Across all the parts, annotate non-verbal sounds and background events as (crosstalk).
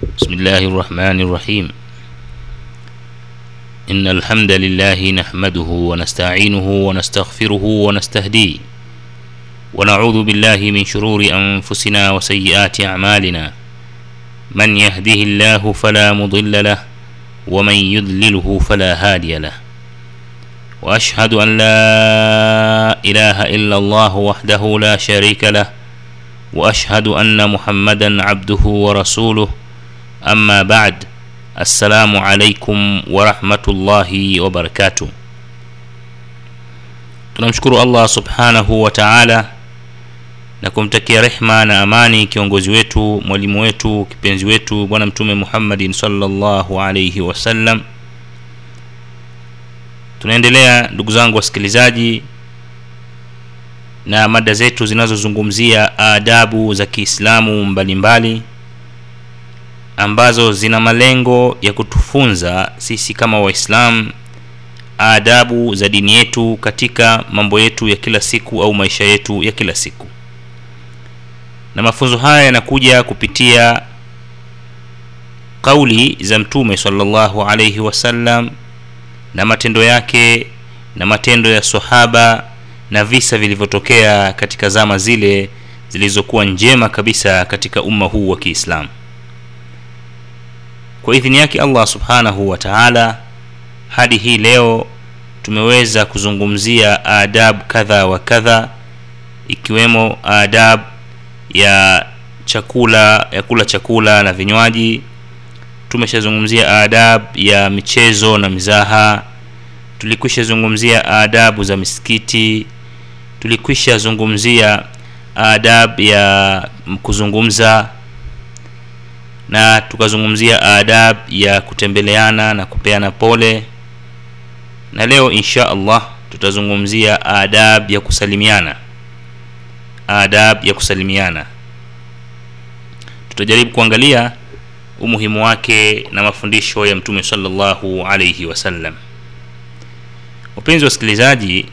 بسم الله الرحمن الرحيم إن الحمد لله نحمده ونستعينه ونستغفره ونستهديه ونعوذ بالله من شرور أنفسنا وسيئات أعمالنا من يهده الله فلا مضل له ومن يضلله فلا هادي له وأشهد أن لا إله إلا الله وحده لا شريك له وأشهد أن محمدا عبده ورسوله Amma baad, assalamu alaikum warahmatullahi wabarakatuh. Tunamshukuru Allah subhanahu wa taala na kumtakia rehma na amani kiongozi wetu, mwalimu wetu, kipenzi wetu, Bwana Mtume Muhammadin sallallahu alaihi wasallam. Tunaendelea ndugu zangu wasikilizaji, na mada zetu zinazozungumzia adabu za Kiislamu mbalimbali mbali ambazo zina malengo ya kutufunza sisi kama waislamu adabu za dini yetu katika mambo yetu ya kila siku au maisha yetu ya kila siku. Na mafunzo haya yanakuja kupitia kauli za mtume salllahu alaihi wasallam na matendo yake na matendo ya sahaba na visa vilivyotokea katika zama zile zilizokuwa njema kabisa katika umma huu wa kiislamu kwa idhini yake allah subhanahu wa taala hadi hii leo tumeweza kuzungumzia adab kadha wa kadha ikiwemo adab ya chakula ya kula chakula na vinywaji. Tumeshazungumzia adab ya michezo na mizaha. Tulikwisha zungumzia adabu za misikiti. Tulikwisha zungumzia adab ya kuzungumza na tukazungumzia adab ya kutembeleana na kupeana pole. Na leo insha allah tutazungumzia adab ya kusalimiana. Adab ya kusalimiana. Tutajaribu kuangalia umuhimu wake na mafundisho ya mtume salllahu alaihi wasallam wapenzi wasikilizaji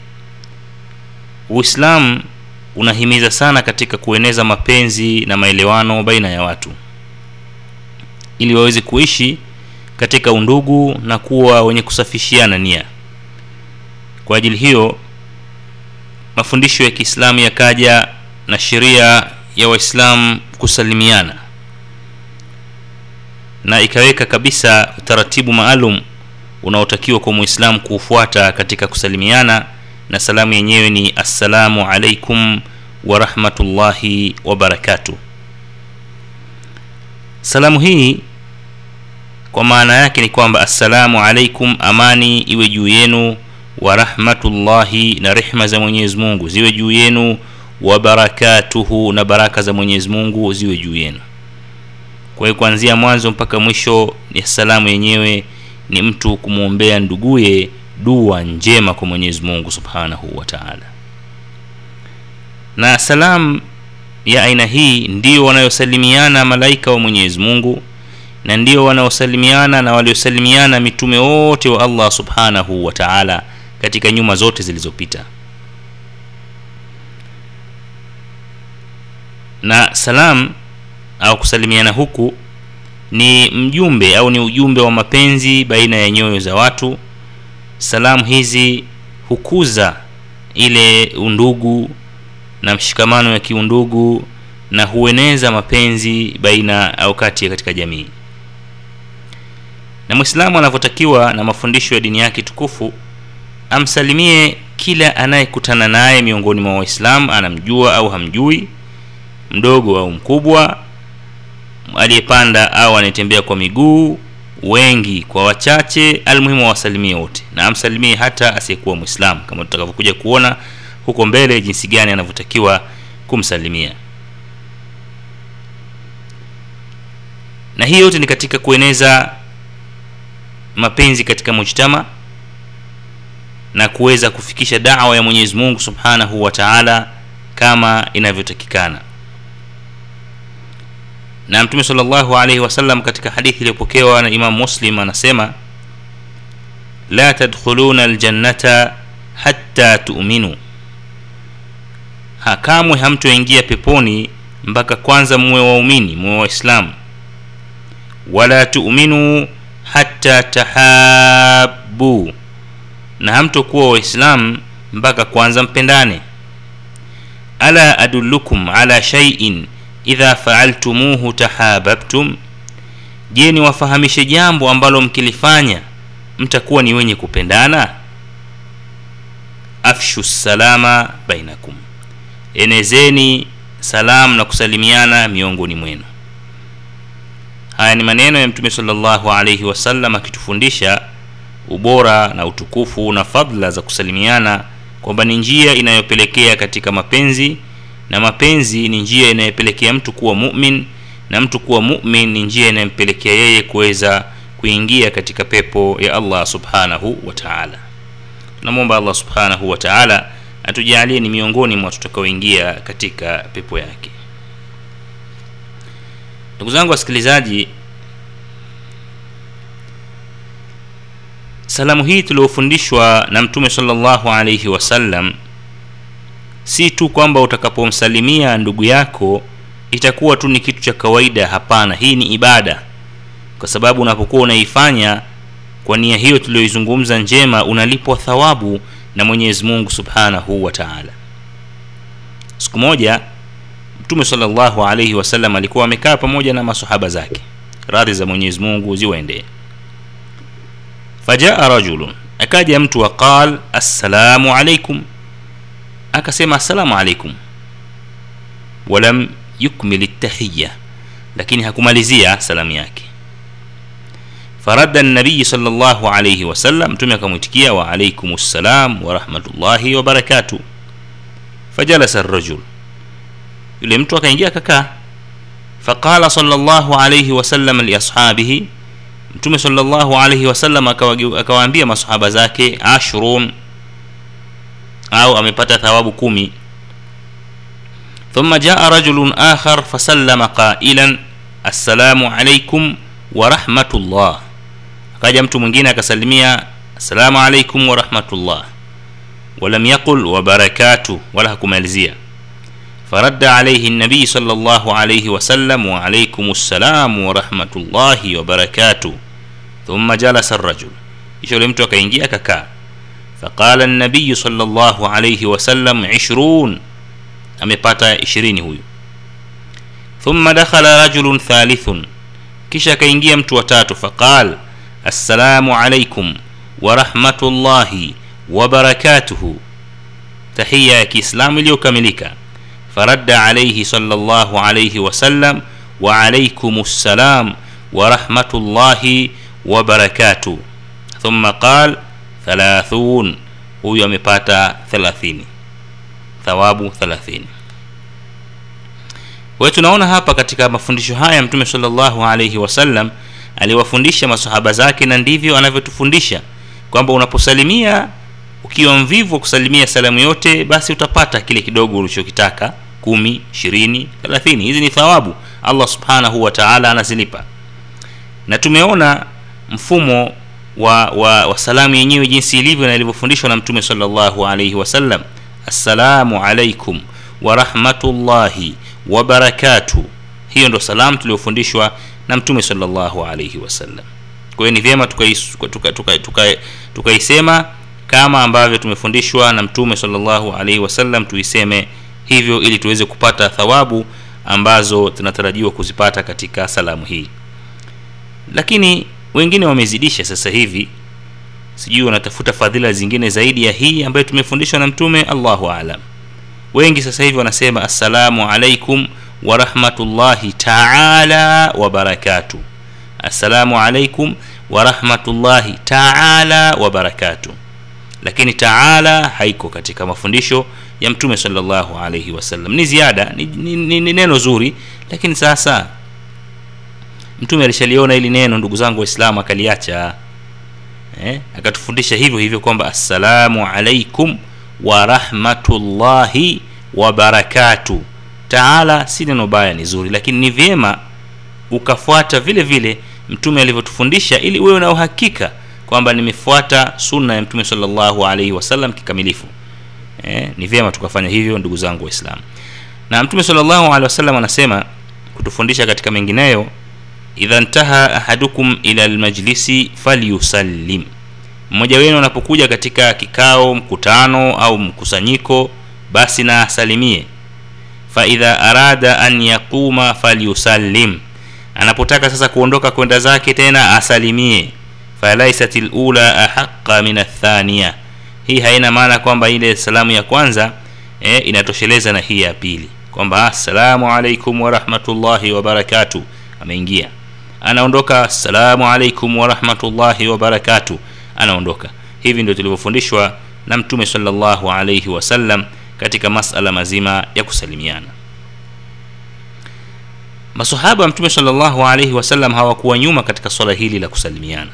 uislamu unahimiza sana katika kueneza mapenzi na maelewano baina ya watu ili waweze kuishi katika undugu na kuwa wenye kusafishiana nia. Kwa ajili hiyo mafundisho ya kiislamu yakaja na sheria ya waislamu kusalimiana na ikaweka kabisa utaratibu maalum unaotakiwa kwa muislamu kuufuata katika kusalimiana na salamu yenyewe ni assalamu alaikum warahmatullahi wabarakatuh salamu hii kwa maana yake ni kwamba assalamu alaikum amani iwe juu yenu wa rahmatullahi na rehma za mwenyezi mungu ziwe juu yenu wa barakatuhu na baraka za mwenyezi mungu ziwe juu yenu. Kwa hiyo kuanzia mwanzo mpaka mwisho ni salamu yenyewe ni mtu kumwombea nduguye dua njema kwa mwenyezi mungu subhanahu wa taala. Na salamu ya aina hii ndiyo wanayosalimiana malaika wa mwenyezi mungu na ndio wanaosalimiana na waliosalimiana mitume wote wa allah subhanahu wa taala katika nyuma zote zilizopita. Na salam au kusalimiana huku ni mjumbe au ni ujumbe wa mapenzi baina ya nyoyo za watu. Salamu hizi hukuza ile undugu na mshikamano ya kiundugu na hueneza mapenzi baina au kati katika jamii na mwislamu anavyotakiwa na mafundisho ya dini yake tukufu amsalimie kila anayekutana naye miongoni mwa waislamu anamjua au hamjui mdogo au mkubwa aliyepanda au anayetembea kwa miguu wengi kwa wachache almuhimu awasalimie wote. Na amsalimie hata asiyekuwa mwislamu kama tutakavyokuja kuona huko mbele jinsi gani anavyotakiwa kumsalimia. Na hii yote ni katika kueneza mapenzi katika mujtama na kuweza kufikisha dawa ya mwenyezi mungu subhanahu wa taala kama inavyotakikana. Na mtume salllahu alaihi wasallam katika hadithi iliyopokewa na imam muslim anasema la tadkhuluna ljannata hatta tu'minu. Hakamwe hamtoingia peponi mpaka kwanza muwe waumini muwe waislamu. Wala tu'minuu hatta tahabu na hamtokuwa waislamu mpaka kwanza mpendane. Ala adullukum ala shay'in idha faaltumuhu tahababtum je niwafahamishe jambo ambalo mkilifanya mtakuwa ni wenye kupendana? Afshu salama bainakum. Enezeni salamu na kusalimiana miongoni mwenu haya ni maneno ya mtume salllahu alaihi wasallam akitufundisha ubora na utukufu na fadla za kusalimiana kwamba ni njia inayopelekea katika mapenzi na mapenzi ni njia inayopelekea mtu kuwa mumin na mtu kuwa mumin ni njia inayompelekea yeye kuweza kuingia katika pepo ya allah subhanahu wa taala. Tunamwomba allah subhanahu wa taala atujalie ni miongoni mwa tutakaoingia katika pepo yake ndugu zangu wasikilizaji salamu hii tuliofundishwa na mtume salllahu alaihi wasallam si tu kwamba utakapomsalimia ndugu yako itakuwa tu ni kitu cha kawaida hapana hii ni ibada. Kwa sababu unapokuwa unaifanya kwa nia hiyo tuliyoizungumza njema unalipwa thawabu na mwenyezi mungu subhanahu wa taala. Siku moja mtume salllahu alaihi wasallam alikuwa amekaa pamoja na masahaba zake. Radhi za mwenyezi mungu ziwaendee fajaa rajulun akaja mtu waqal assalamu alaikum akasema assalamu alaikum walam yukmil tahiya lakini hakumalizia salamu yake. Faradda nabiyi salllahu alaihi wasallam mtume akamwitikia wa alaikum ssalam warahmatullahi wabarakatu fajalasa rajul yule mtu akaingia akakaa. Faqala sallallahu alayhi wasallam liashabihi mtume sallallahu alayhi wasallam akawaambia masahaba zake ashrun. Au amepata thawabu kumi. Thumma jaa rajulun akhar fasallama qailan assalamu alaikum wa akaja mtu mwingine akasalimia assalamu alaikum wa rahmatullah. Walam yaqul wa wala hakumalizia faradda alaihi nabii sal llahu alaihi wasallam waalaikum ssalam warahmatullahi wabarakatu thumma jalasa rajul kisha yule mtu akaingia akakaa faqala nabiyu sal llahu alaihi wasallam ishrun amepata ishirini huyu thumma dakhala rajulun thalithun kisha akaingia mtu watatu faqal assalamu alaikum warahmatullahi wabarakatuhu tahiya ya kiislamu iliyokamilika faradda alaihi salllahu alaihi wasallam waalaikum ssalam warahmatullahi wabarakatuh thumma qal thalathun huyu amepata thelathini. Thawabu thelathini. Kwa hiyo tunaona hapa katika mafundisho haya mtume salllahu alaihi aliwafundisha masahaba zake na ndivyo anavyotufundisha kwamba unaposalimia ukiwa mvivu wa kusalimia salamu yote basi utapata kile kidogo ulichokitaka kumi ishirini thelathini. Hizi ni thawabu allah subhanahu wa taala anazilipa. Na tumeona mfumo wa, wa, wa salamu yenyewe jinsi ilivyo na ilivyofundishwa na mtume salllahu alaihi wasallam assalamu alaikum warahmatullahi wabarakatu hiyo ndo salamu tuliyofundishwa na mtume salllahu alaihi wasallam kwa hiyo ni vyema tukaisema tuka, tuka, tuka, tuka kama ambavyo tumefundishwa na mtume salllahu alaihi wasallam tuiseme hivyo ili tuweze kupata thawabu ambazo tunatarajiwa kuzipata katika salamu hii. Lakini wengine wamezidisha sasa hivi. Sijui wanatafuta fadhila zingine zaidi ya hii ambayo tumefundishwa na mtume allahu alam wengi sasa hivi wanasema assalamu alaikum warahmatullahi taala wabarakatu assalamu alaikum warahmatullahi taala wabarakatu lakini taala haiko katika mafundisho ya mtume salllahu alaihi wasallam ni ziada ni, ni, ni, ni neno zuri lakini sasa mtume alishaliona hili neno ndugu zangu waislamu akaliacha eh, akatufundisha hivyo hivyo kwamba assalamu alaikum warahmatullahi wabarakatu taala si neno baya ni zuri lakini ni vyema ukafuata vile vile mtume alivyotufundisha ili uwe na uhakika kwamba nimefuata sunna ya mtume salllahu alaihi wasallam kikamilifu eh, ni vyema tukafanya hivyo ndugu zangu waislamu. Na mtume salllahu alehi wasallam anasema kutufundisha katika mengineyo idha ntaha ahadukum ila lmajlisi falyusallim. Mmoja wenu anapokuja katika kikao mkutano au mkusanyiko basi na asalimie. Faidha arada an yaquma falyusallim. Anapotaka sasa kuondoka kwenda zake tena asalimie. Falaisat lula ahaqa min athaniya hii haina maana kwamba ile salamu ya kwanza eh, inatosheleza na hii ya pili. Kwamba assalamu alaikum warahmatullahi wabarakatu ameingia. Anaondoka assalamu alaikum warahmatullahi wabarakatu anaondoka. Hivi ndio tulivyofundishwa na mtume salllahu alaihi wasallam katika masala mazima ya kusalimiana. Masahaba wa mtume salllahu alaihi wasallam hawakuwa nyuma katika swala hili la kusalimiana.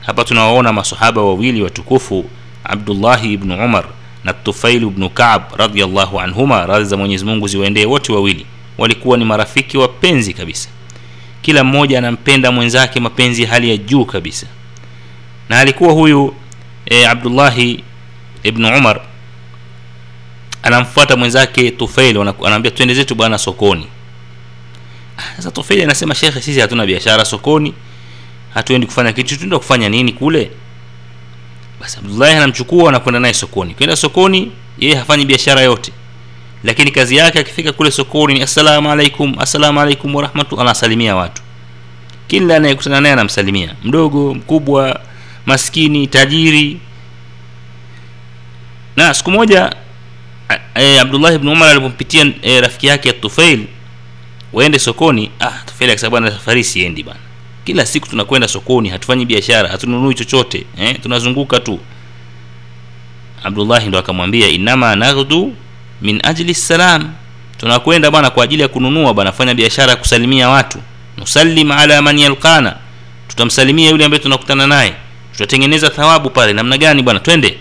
Hapa tunawaona masahaba wawili watukufu abdullahi ibnu umar na tufail ibnu kab radiallahu anhuma radhi za mwenyezi mungu ziwaendee wote wawili walikuwa ni marafiki wapenzi kabisa. Kila mmoja anampenda mwenzake mapenzi hali ya juu kabisa. Na alikuwa huyu e, abdullahi ibnu umar anamfuata mwenzake tufail anaambia twende zetu bwana sokoni. Sasa tufail anasema shekhe sisi hatuna biashara sokoni hatuendi kufanya kitu tuenda kufanya nini kule basi abdullahi anamchukua anakwenda naye sokoni. Kwenda sokoni yeye hafanyi biashara yote. Lakini kazi yake akifika kule sokoni ni assalamu alaikum assalamu alaikum warahmatu anasalimia watu. Kila anayekutana naye anamsalimia. Mdogo mkubwa maskini tajiri. Na siku moja e, abdullah ibn umar alipompitia e, rafiki yake tufail waende sokoni. Ah tufail akasema bwana safari siendi bana kila siku tunakwenda sokoni hatufanyi biashara hatununui chochote eh, tunazunguka tu. Abdullahi ndo akamwambia inama naghdu min ajli salam. Tunakwenda bwana kwa ajili ya kununua bwana fanya biashara kusalimia watu. Nusallim ala man yalqana. Tutamsalimia yule ambaye tunakutana naye. Tutatengeneza thawabu pale. Namna gani bwana? Twende.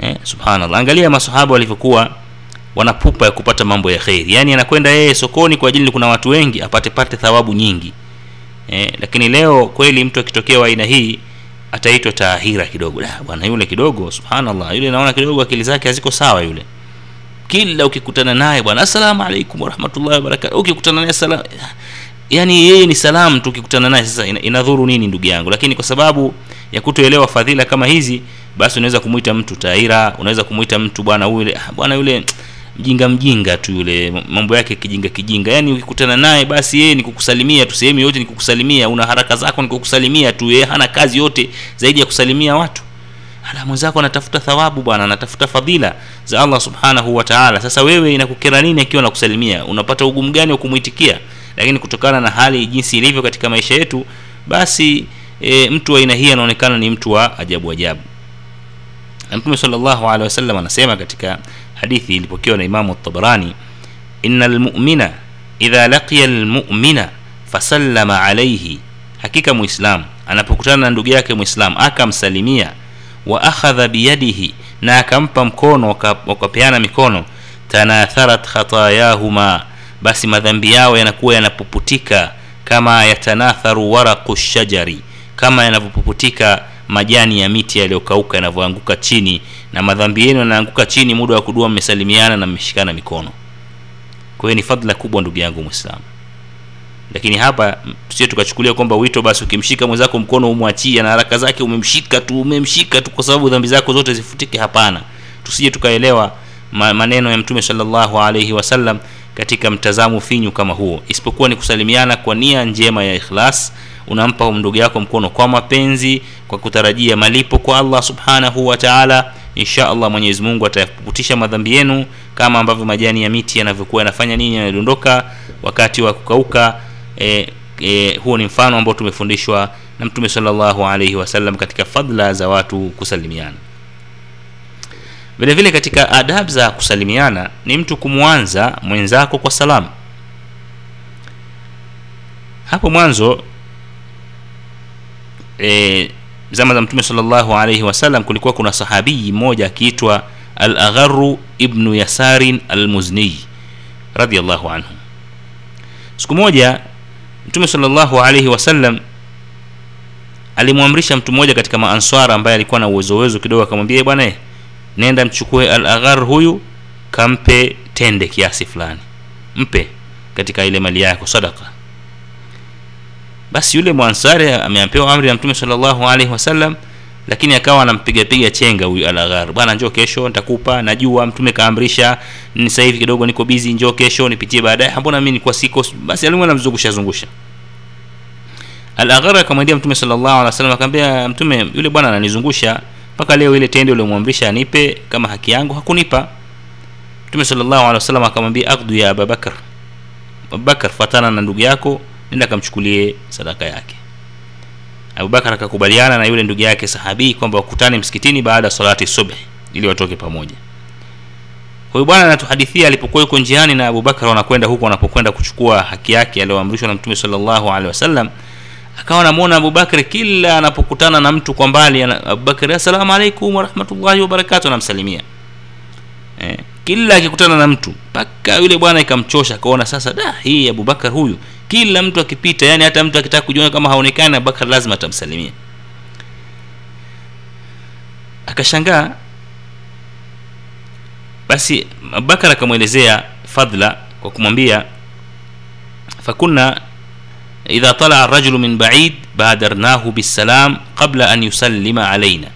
Eh, subhanallah. Angalia masahaba walivyokuwa wanapupa ya kupata mambo ya kheri yaani anakwenda yeye sokoni kwa ajili kuna watu wengi apate pate thawabu nyingi eh, lakini leo kweli mtu akitokea aina hii ataitwa taahira kidogo. Bwana yule kidogo subhanallah yule naona kidogo akili zake haziko sawa yule. Kila ukikutana naye bwana assalamu alaikum warahmatullahi wabarakatu ukikutana naye salam yani yeye ni salamu tu ukikutana naye sasa inadhuru nini ndugu yangu? Lakini kwa sababu ya kutoelewa fadhila kama hizi basi unaweza kumwita mtu taira unaweza kumwita mtu bwana yule bwana yule mjinga mjinga tu yule mambo yake kijinga kijinga. Yani ukikutana naye basi yeye ni kukusalimia tu sehemu yote ni kukusalimia una haraka zako ni kukusalimia tu yeye hana kazi yote zaidi ya kusalimia watu. Ala mwenzako anatafuta thawabu bwana anatafuta fadhila za allah subhanahu wa taala. Sasa wewe inakukera nini akiwa nakusalimia unapata ugumu gani wa kumwitikia? Lakini kutokana na hali jinsi ilivyo katika maisha yetu basi e, mtu wa aina hii anaonekana ni mtu wa ajabu ajabu. Na mtume sallallahu alaihi wasallam anasema katika hadithi ilipokewa na imamu tabarani ina lmumina idha laqiya lmumina fasallama alaihi hakika muislam anapokutana na ndugu yake muislam akamsalimia wa akhadha biyadihi na akampa mkono wakapeana mikono tanatharat khatayahuma. Basi madhambi yao yanakuwa yanapuputika kama yatanatharu waraqu shajari kama yanavyopuputika majani ya miti yaliyokauka yanavyoanguka chini na madhambi yenu yanaanguka chini muda wa kudua mmesalimiana na mmeshikana mikono. Kwa hiyo ni fadhila kubwa ndugu yangu mwislamu lakini hapa tusie tukachukulia kwamba wito basi ukimshika mwenzako mkono umwachia na haraka zake umemshika tu umemshika tu kwa sababu dhambi zako zote zifutike. Hapana. Tusije tukaelewa maneno ya mtume salllahu alaihi wasallam katika mtazamo finyu kama huo. Isipokuwa ni kusalimiana kwa nia njema ya ikhlas unampa ndugu yako mkono kwa mapenzi kwa kutarajia malipo kwa allah subhanahu wa taala. Insha allah mwenyezi mungu atayapuputisha madhambi yenu kama ambavyo majani ya miti yanavyokuwa yanafanya nini yanadondoka wakati wa kukauka. E, e, huo ni mfano ambao tumefundishwa na mtume salllahu alaihi wasallam katika fadla za watu kusalimiana. Vile vile katika adab za kusalimiana ni mtu kumwanza mwenzako kwa salamu. Hapo mwanzo e, zama za mtume salllahu alaihi wasallam kulikuwa kuna sahabii mmoja akiitwa al-agharu ibnu yasarin almuzni anhu. Siku moja mtume salllahu alaihi wasallam alimwamrisha mtu mmoja katika maanswara ambaye alikuwa na uwezo uwezo kidogo akamwambia bwana nenda mchukue al-aghar huyu kampe tende kiasi fulani mpe katika ile mali yako sadaka basi yule mwansari ameampewa amri ya mtume sallallahu alaihi wasallam lakini akawa anampigapiga chenga huyu alaghar. Bwana njoo kesho nitakupa najua mtume kaamrisha ni hivi kidogo niko bizi njoo kesho nipitie baadaye. Mbona mimi nilikuwa siko basi alimu anamzungusha zungusha. Alaghar akamwendea mtume sallallahu alaihi wasallam akamwambia mtume yule bwana ananizungusha mpaka leo ile tende uliomwamrisha anipe kama haki yangu. Hakunipa. Mtume sallallahu alaihi wasallam akamwambia aqdu ya abubakar. Abubakar fatana na ndugu yako nenda kamchukulie sadaka yake. Abubakar akakubaliana na yule ndugu yake sahabii kwamba wakutane msikitini baada ya salati subhi ili watoke pamoja. Huyu bwana anatuhadithia alipokuwa yuko njiani na abubakar wanakwenda huko wanapokwenda kuchukua haki yake aliyoamrishwa na mtume salllahu alehi wasallam. Akawa anamwona abubakar kila anapokutana na mtu kwa mbali abubakar assalamu alaikum warahmatullahi wabarakatu anamsalimia. Eh, kila akikutana na mtu mpaka yule bwana ikamchosha akaona sasa da hii abubakar huyu kila mtu akipita yani hata mtu akitaka kujiona kama haonekani abubakar lazima atamsalimia. Akashangaa basi abubakar akamwelezea fadla kwa kumwambia fakunna idha talaa rajulu min baid badarnahu bisalam qabla an yusallima alaina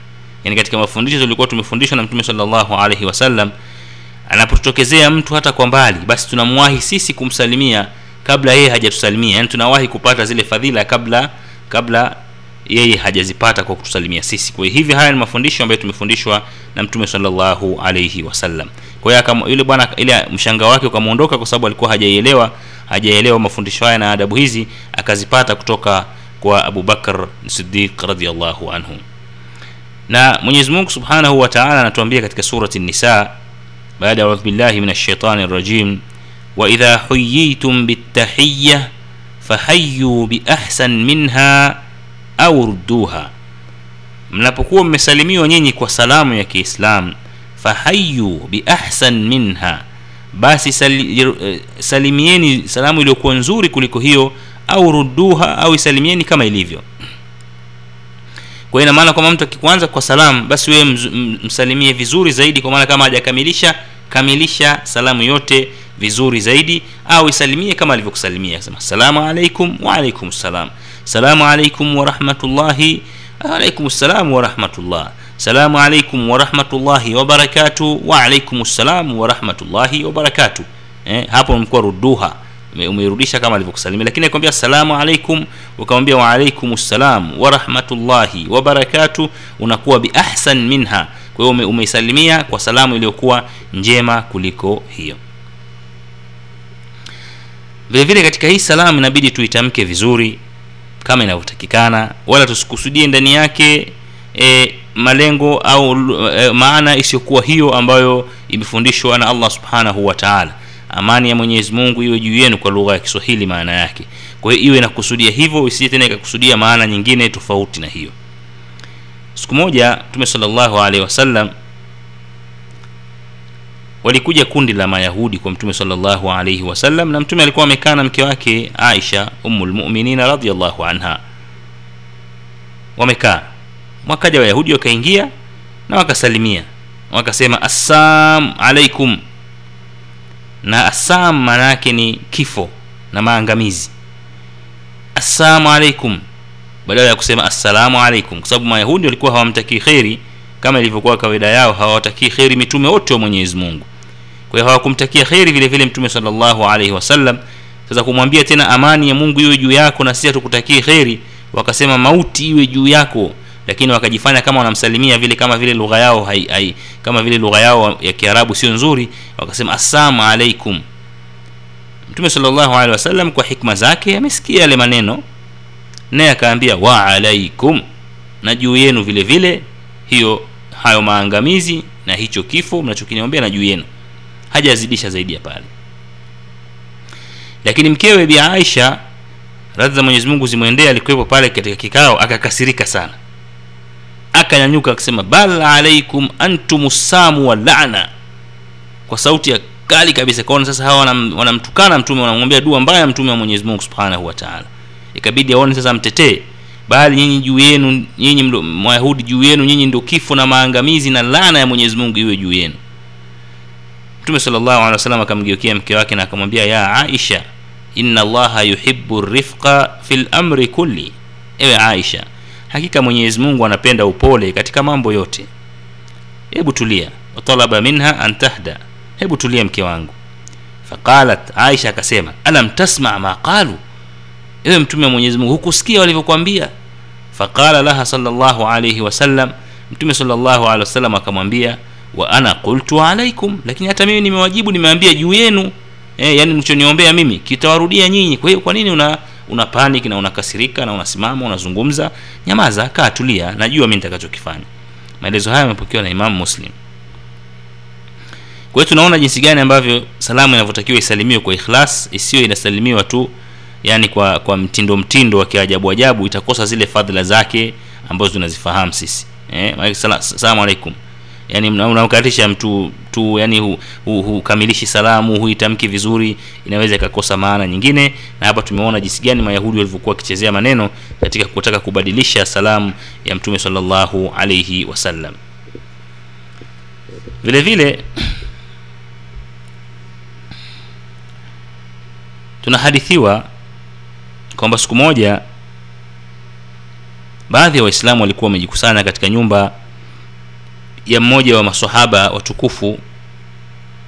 yani katika mafundisho tulikuwa tumefundishwa na mtume sallallahu alaihi wasallam anapotokezea mtu hata kwa mbali basi tunamwahi sisi kumsalimia kabla yeye hajatusalimia yani tunawahi kupata zile fadhila kabla kabla yeye hajazipata kwa kutusalimia sisi. Kwa hivi haya ni mafundisho ambayo tumefundishwa na mtume sallallahu alaihi wasallam. Yule bwana ile mshanga wake ukamwondoka kwa sababu alikuwa hajaielewa hajaelewa mafundisho haya na adabu hizi akazipata kutoka kwa abubakar sidiq radiallahu anhu. Na mwenyezi mungu subhanahu wa anatuambia katika surati nisa baada ya audhu billahi min alshaitani rajim waidha حييتم بالتحية fahayu biahsan minha au rudduha. Mnapokuwa mmesalimiwa nyinyi kwa salamu ya Kiislamu, fahayu biahsan minha basi sali, salimieni salamu iliyokuwa nzuri kuliko hiyo au rudduha au isalimieni kama ilivyo. Kwa hiyo ina maana kwamba mtu akikuanza kwa salamu basi wewe msalimie vizuri zaidi kwa maana kama hajakamilisha kamilisha salamu yote vizuri zaidi au isalimie kama alivyokusalimia. Sema salamu alaikum wa salam salamu alaikum wa alaikum salam wa salamu alaikum wa rahmatullahi wa salam wa rahmatullahi eh, hapo umekuwa ruduha. Umeirudisha kama alivyokusalimia. Lakini akwambia assalamu alaikum ukamwambia waalaikum salam wa rahmatullahi unakuwa biahsan minha. Kwa hiyo umeisalimia kwa salamu iliyokuwa njema kuliko hiyo vile vile katika hii salamu inabidi tuitamke vizuri kama inavyotakikana wala tusikusudie ndani yake e, malengo au e, maana isiyokuwa hiyo ambayo imefundishwa na allah subhanahu wa taala. Amani ya mwenyezi mungu iwe juu yenu kwa lugha ya kiswahili maana yake. Kwa hiyo iwe inakusudia hivyo isije tena ikakusudia maana nyingine tofauti na hiyo. Siku moja mtume salllahu alehi wasallam walikuja kundi la mayahudi kwa mtume salllahu alaihi wasallam na mtume alikuwa amekaa na mke wake aisha umulmuminina radiallahu anha. Wamekaa. Wakaja wayahudi wakaingia na wakasalimia. Wakasema assam alaikum na assam maana yake ni kifo na maangamizi. Assalamu alaikum badala ya kusema assalamu alaikum kwa sababu mayahudi walikuwa hawamtakii kheri kama ilivyokuwa kawaida yao hawawatakii kheri mitume wote wa mwenyezi mungu kwa hiyo hawakumtakia kheri vile vile mtume salllahu alaihi wasallam sasa kumwambia tena amani ya mungu iwe juu yako na sisi hatukutakie kheri wakasema mauti iwe juu yako. Lakini wakajifanya kama wanamsalimia vile kama vile lugha yao hai, hai, kama vile lugha yao ya kiarabu sio nzuri wakasema assalamu alaikum mtume salllahu alehi wasallam kwa hikma zake amesikia yale maneno naye akaambia wa na juu yenu vile vile hiyo hayo maangamizi na hicho kifo mnachokiniombea na juu yenu hajazidisha zaidi ya pale. Lakini mkewe bi aisha radhi za mwenyezi mungu zimwendea alikuwepo pale katika kikao akakasirika sana. Akanyanyuka akasema bal alaikum antum samu wa lana. Kwa sauti ya kali kabisa kaona sasa hawa wanam- wanamtukana mtume wanamwambia dua mbaya mtume wa mwenyezi mungu subhanahu wataala ikabidi aone sasa mtetee bali nyinyi juu yenu nyinyi mayahudi juu yenu nyinyi ndio kifo na maangamizi na laana ya mwenyezi mungu iwe juu yenu mtume salllahu alehi wasallam akamgeukia mke wake na akamwambia ya aisha inna allaha yuhibbu rifqa fi lamri kulli. Ewe aisha hakika mwenyezi mungu anapenda upole katika mambo yote. Hebu tulia watalaba minha an tahda. Hebu tulia mke wangu. Faqalat aisha akasema alam tasma ma qalu? Ewe mtume wa mwenyezi mungu hukusikia walivyokwambia faqala laha salllahu alaihi wasallam. Mtume salllahu alehi wasallam akamwambia wa ana qultu alaikum lakini hata mimi nimewajibu nimeambia juu yenu. Eh, yani mlichoniombea mimi kitawarudia nyinyi. Kwa hiyo kwa nini una una panic na unakasirika na unasimama unazungumza? Nyamaza kaa tulia. Najua mimi nitakachokifanya. Maelezo haya yamepokewa na Imam muslim. Kwa hiyo tunaona jinsi gani ambavyo salamu inavyotakiwa isalimiwe kwa ikhlas isiyo inasalimiwa tu yani kwa kwa mtindo mtindo wa kiajabu ajabu itakosa zile fadhila zake ambazo tunazifahamu sisi. Eh, salamu alaikum yani unamkatisha mtu tu yani hukamilishi hu, hu, salamu huitamki vizuri inaweza ikakosa maana nyingine. Na hapa tumeona jinsi gani mayahudi walivyokuwa wakichezea maneno katika kutaka kubadilisha salamu ya mtume salllahu alaihi wasallam. Vile vile (clears throat) tunahadithiwa kwamba siku moja baadhi ya wa waislamu walikuwa wamejikusanya katika nyumba ya mmoja wa masahaba watukufu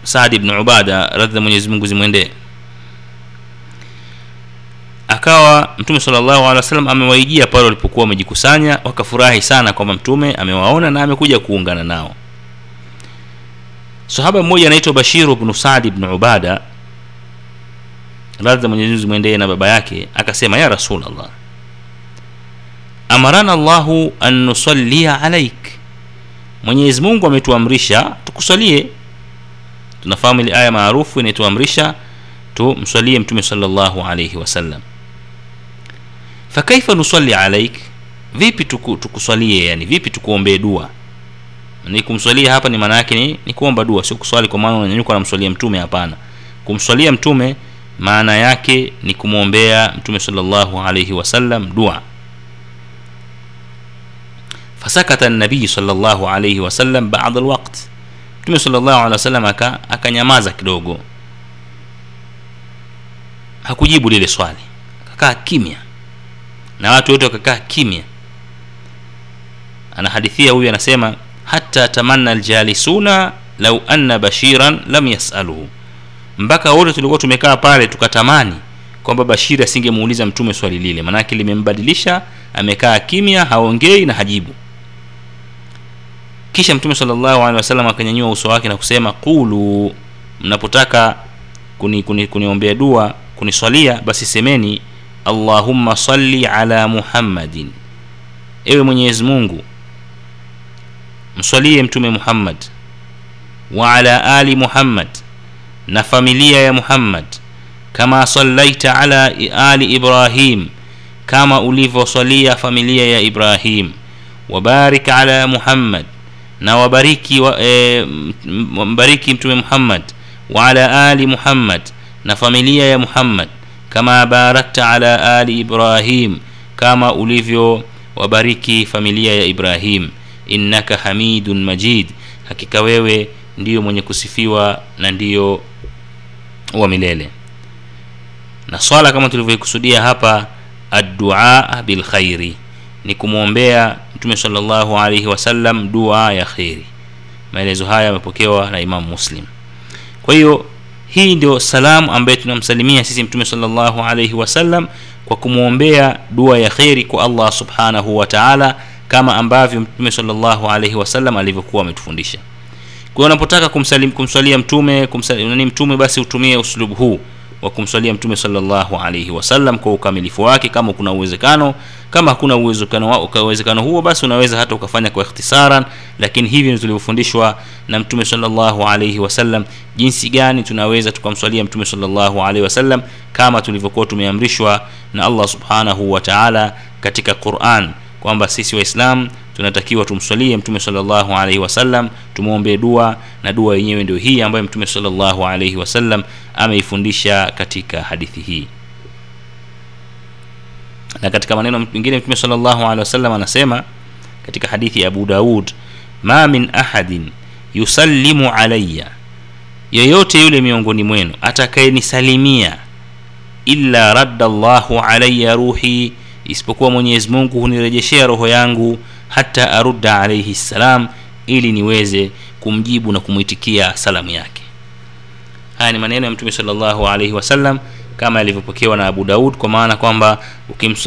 saad ibn ubada radhi za zimwendee. Akawa mtume salllahu alehi wasallam amewaijia pale walipokuwa wamejikusanya wakafurahi sana kwamba mtume amewaona na amekuja kuungana nao. Sahaba mmoja anaitwa bashiru bnu sadi bnu ubada radhi za mwenyezi mungu zimwendee na baba yake akasema ya rasulllah amarana llahu an nusalia alaik mwenyezi mungu ametuamrisha tukusalie. Tunafahamu ile aya maarufu inayetuamrisha tumswalie mtume salllahu alaihi wasallam fakaifa nusalli alaik? Vipi tuku, tukuswalie yani vipi tukuombee dua? Ni kumswalia hapa ni maana yake ni, ni kuomba dua sio kuswali kwa maana unanyanyuka namswalia mtume hapana. Kumswalia mtume maana yake ni kumwombea mtume salllahu alaihi wasallam dua fasakata nabii salllahu alaihi wasallam bad lwakt mtume salllahu alehi wasallam akanyamaza kidogo. Hakujibu lile swali. Akakaa kimya. Na watu wote wakakaa kimya. Anahadithia huyu anasema hata tamanna ljalisuna lau anna bashiran lam yasaluhu. Mpaka wote tulikuwa tumekaa pale tukatamani kwamba bashiri asingemuuliza mtume swali lile. Maanake limembadilisha amekaa kimya haongei na hajibu kisha mtume salllahu alehi wasallam akanyanyua uso wake na kusema qulu mnapotaka kuniombea kuni, kuni dua kuniswalia basi semeni allahumma salli ala muhammadin. Ewe mwenyezi mungu mswalie mtume muhammad wa ala ali muhammad na familia ya muhammad kama sallaita ala ali ibrahim kama ulivyoswalia familia ya ibrahim. Wabarik ala muhammad na wabariki wa, e, mbariki mtume muhammad wa ala ali muhammad na familia ya muhammad kama barakta ala ali ibrahim kama ulivyo wabariki familia ya ibrahim. Innaka hamidun majid hakika wewe ndiyo mwenye kusifiwa na ndiyo wa milele. Na swala kama tulivyoikusudia hapa adduaa bilkhairi ni kumwombea mtume salllahu alaihi wasallam dua ya kheri. Maelezo haya yamepokewa na imamu muslim. Kwa hiyo hii ndio salamu ambayo tunamsalimia sisi mtume salllahu alaihi wasallam kwa kumwombea dua ya kheri kwa allah subhanahu wa taala kama ambavyo mtume salllahu alaihi wasallam alivyokuwa ametufundisha. Kwa hiyo unapotaka kumsalim, kumswalia mtume kumsalim, nani mtume basi utumie uslubu huu wa kumswalia mtume salllahu alaihi wasallam kwa ukamilifu wake kama kuna uwezekano kama hakuna uwezekano huo basi unaweza hata ukafanya kwa ikhtisaran. Lakini hivi tulivyofundishwa na mtume salllahu alaihi wasallam jinsi gani tunaweza tukamswalia mtume salllahu alaihi wasallam kama tulivyokuwa tumeamrishwa na allah subhanahu wa taala katika quran kwamba sisi waislam tunatakiwa tumswalie mtume salllahu alaihi wasallam tumwombee dua na dua yenyewe ndio hii ambayo mtume salllahu alaihi wasallam ameifundisha katika hadithi hii. Na katika maneno mengine mtume salllahu alehi wasallam anasema katika hadithi ya abu daud ma min ahadin yusallimu alaya yoyote yule miongoni mwenu atakayenisalimia illa radda llahu alaya ruhi isipokuwa mwenyezi mungu hunirejeshea roho yangu hata arudda alaihi ssalam ili niweze kumjibu na kumwitikia salamu yake. Haya ni maneno ya mtume salllahu alaihi wasallam kama yalivyopokewa na abu daud kwa maana kwamba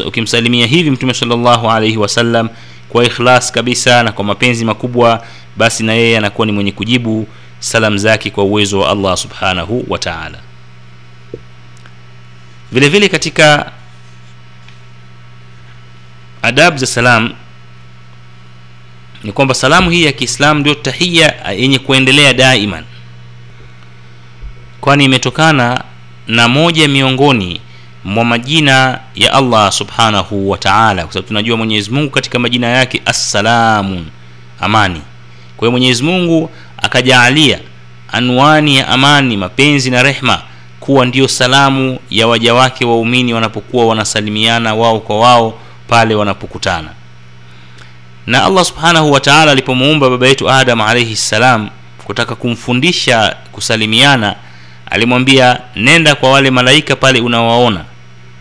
ukimsalimia hivi mtume salllahu alaihi wasallam kwa ikhlas kabisa na kwa mapenzi makubwa basi na yeye anakuwa ni mwenye kujibu salam zake kwa uwezo wa allah subhanahu wa taala. Vile vile katika adab za salam ni kwamba salamu hii ya kiislamu ndio tahia yenye kuendelea daiman. Kwani imetokana na moja miongoni mwa majina ya allah subhanahu wa taala kwa sababu tunajua mwenyezi mungu katika majina yake assalamu amani. Kwa hiyo mwenyezi mungu akajaalia anwani ya amani mapenzi na rehma kuwa ndiyo salamu ya waja wake waumini wanapokuwa wanasalimiana wao kwa wao pale wanapokutana na allah subhanahu wa alipomuumba baba yetu adam alaihi ssalam kutaka kumfundisha kusalimiana alimwambia nenda kwa wale malaika pale unawaona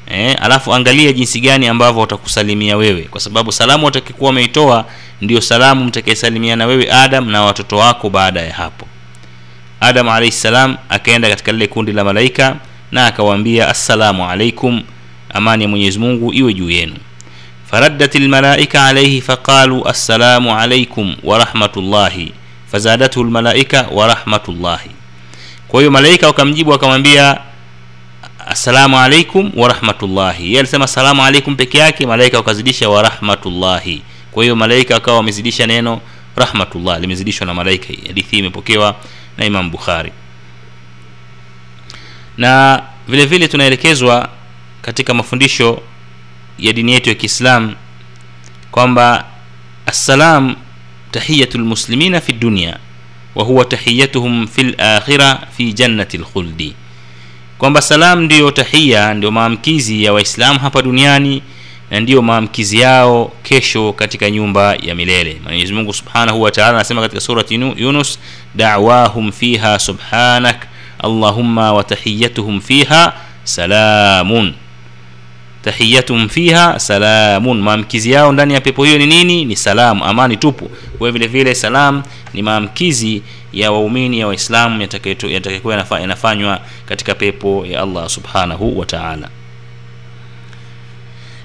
eh, alafu angalia jinsi gani ambavyo watakusalimia wewe. Kwa sababu salamu watakikuwa wameitoa ndio salamu mtakayesalimiana wewe adam na watoto wako baada ya hapo. Adam alaihi salam akaenda katika lile kundi la malaika na akawaambia assalamu alaikum amani ya mwenyezi mungu iwe juu yenu faraddat lmalaika alaihi faqalu assalamu alaikum warahmatullahi fazadathu lmalaika warahmatullahi kwa hiyo malaika wakamjibu wakamwambia assalamu alaikum warahmatullahi yeye alisema assalamu alaikum peke yake malaika wakazidisha warahmatullahi kwa hiyo malaika wakawa wamezidisha neno rahmatullah limezidishwa na malaika. Hadithi imepokewa na imam na vile vile tunaelekezwa katika mafundisho ya dini yetu ya kiislam kwamba assalam tahiyatu lmuslimina fi dunia wa huwa tahiyatuhum fi lakhira fi jannati lkhuldi kwamba salam ndiyo tahiya, ndio maamkizi ya waislamu hapa duniani na ndiyo maamkizi yao kesho katika nyumba ya milele. Mwenyezi mungu subhanahu wa taala anasema katika surati yunus dawahum fiha subhanak allahumma wa tahiyatuhum fiha salamun tahiyatuhum fiha salamun. Maamkizi yao ndani ya pepo hiyo ni nini? Ni salamu amani tupu. Kwa vile vile salam ni maamkizi ya waumini ya waislamu yatakayokuwa yanafanywa katika pepo ya allah subhanahu wa taala.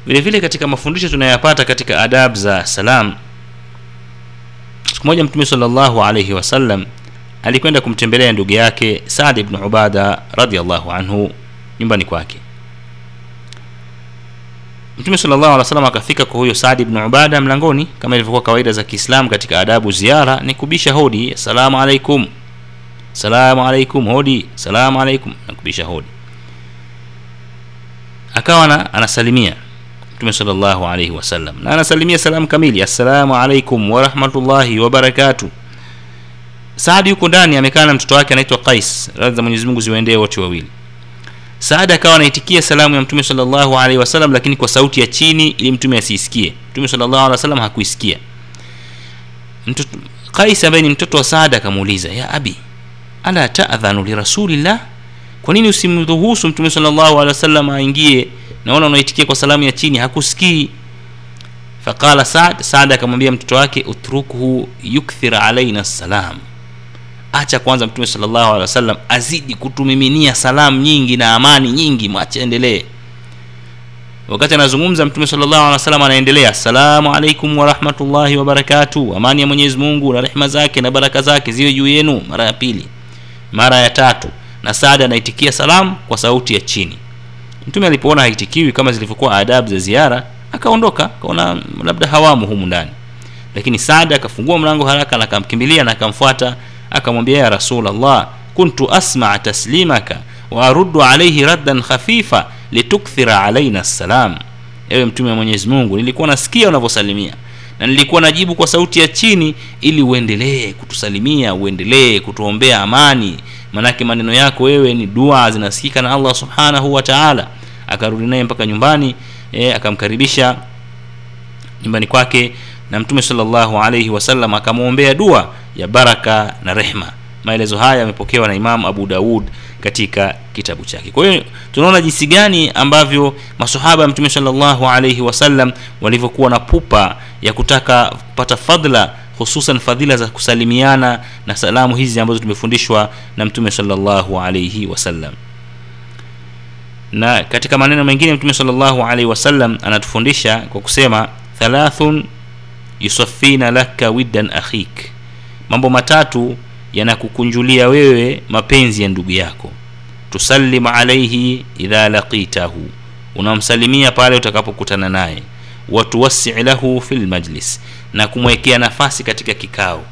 Vile vile katika mafundisho tunayoyapata katika adab za salam siku moja mtume salllahu alaihi wasallam alikwenda kumtembelea ndugu yake saad bnu ubada radiallahu anhu nyumbani kwake mtume salllahu alih wasallam akafika kwa huyo saad bnu ubada mlangoni kama ilivyokuwa kawaida za Kiislamu katika adabu ziara ni kubisha hodi asalamu alaikum. Salamu alaikum hodi. Salamu alaikum nakubisha hodi. Akawa anasalimia mtume salllahu alaihi wasallam na anasalimia salamu kamili assalamu alaikum warahmatullahi wabarakatu saadi yuko ndani amekaa na mtoto wake anaitwa qais radhi za mwenyezi ziwaendee wote wawili saada akawa anaitikia salamu ya mtume salllahu alaihi wasallam lakini kwa sauti ya chini ili mtume asiisikie. Mtume salllahu hakuisikia. Qais ambaye ni mtoto wa saada akamuuliza ya abi ala tadhanu lirasulillah kwa nini usimruhusu mtume salllahu alehi wasallam aingie? Naona unaitikia kwa salamu ya chini hakusikii. Faqala saad saada akamwambia mtoto wake utrukhu yukthir alaina salam acha kwanza mtume salllahu alehi wasallam azidi kutumiminia salamu nyingi na amani nyingi mwache wakati anazungumza mtume salllahu alehi wasallam anaendelea assalamu alaikum warahmatullahi wabarakatuh amani ya mwenyezi mungu na rehma zake na baraka zake ziwe juu yenu. Mara ya pili. Mara ya tatu. Na saada anaitikia salamu kwa sauti ya chini. Mtume alipoona haitikiwi kama zilivyokuwa adabu za ziara akaondoka akaona labda hawamu humu ndani. Lakini saada akafungua mlango haraka na akamkimbilia na akamfuata akamwambia ya rasulllah kuntu asmaa taslimaka wa aruddu alaihi raddan khafifa litukthira alaina ssalam ewe mtume wa mwenyezi mungu nilikuwa nasikia unavyosalimia na nilikuwa najibu kwa sauti ya chini ili uendelee kutusalimia uendelee kutuombea amani. Manake maneno yako wewe ni dua zinasikika na allah subhanahu wa taala. Akarudi naye mpaka nyumbani e, akamkaribisha nyumbani kwake na mtume salllahu alaihi wasallam akamwombea dua ya baraka na rehma. Maelezo haya yamepokewa na imam abu daud katika kitabu chake. Kwa hiyo tunaona jinsi gani ambavyo masahaba ya mtume salllahu alaihi wasallam walivyokuwa na pupa ya kutaka kupata fadla hususan fadhila za kusalimiana na salamu hizi ambazo tumefundishwa na mtume salllahu alaihi wasallam na katika maneno mengine mtume salllahu alaihi wasallam anatufundisha kwa kusema thalathun yusafina laka widdan akhik. Mambo matatu yanakukunjulia wewe mapenzi ya ndugu yako. Tusallimu alaihi idha laqitahu. Unamsalimia pale utakapokutana naye. Watuwasii lahu fi lmajlis na kumwekea nafasi katika kikao.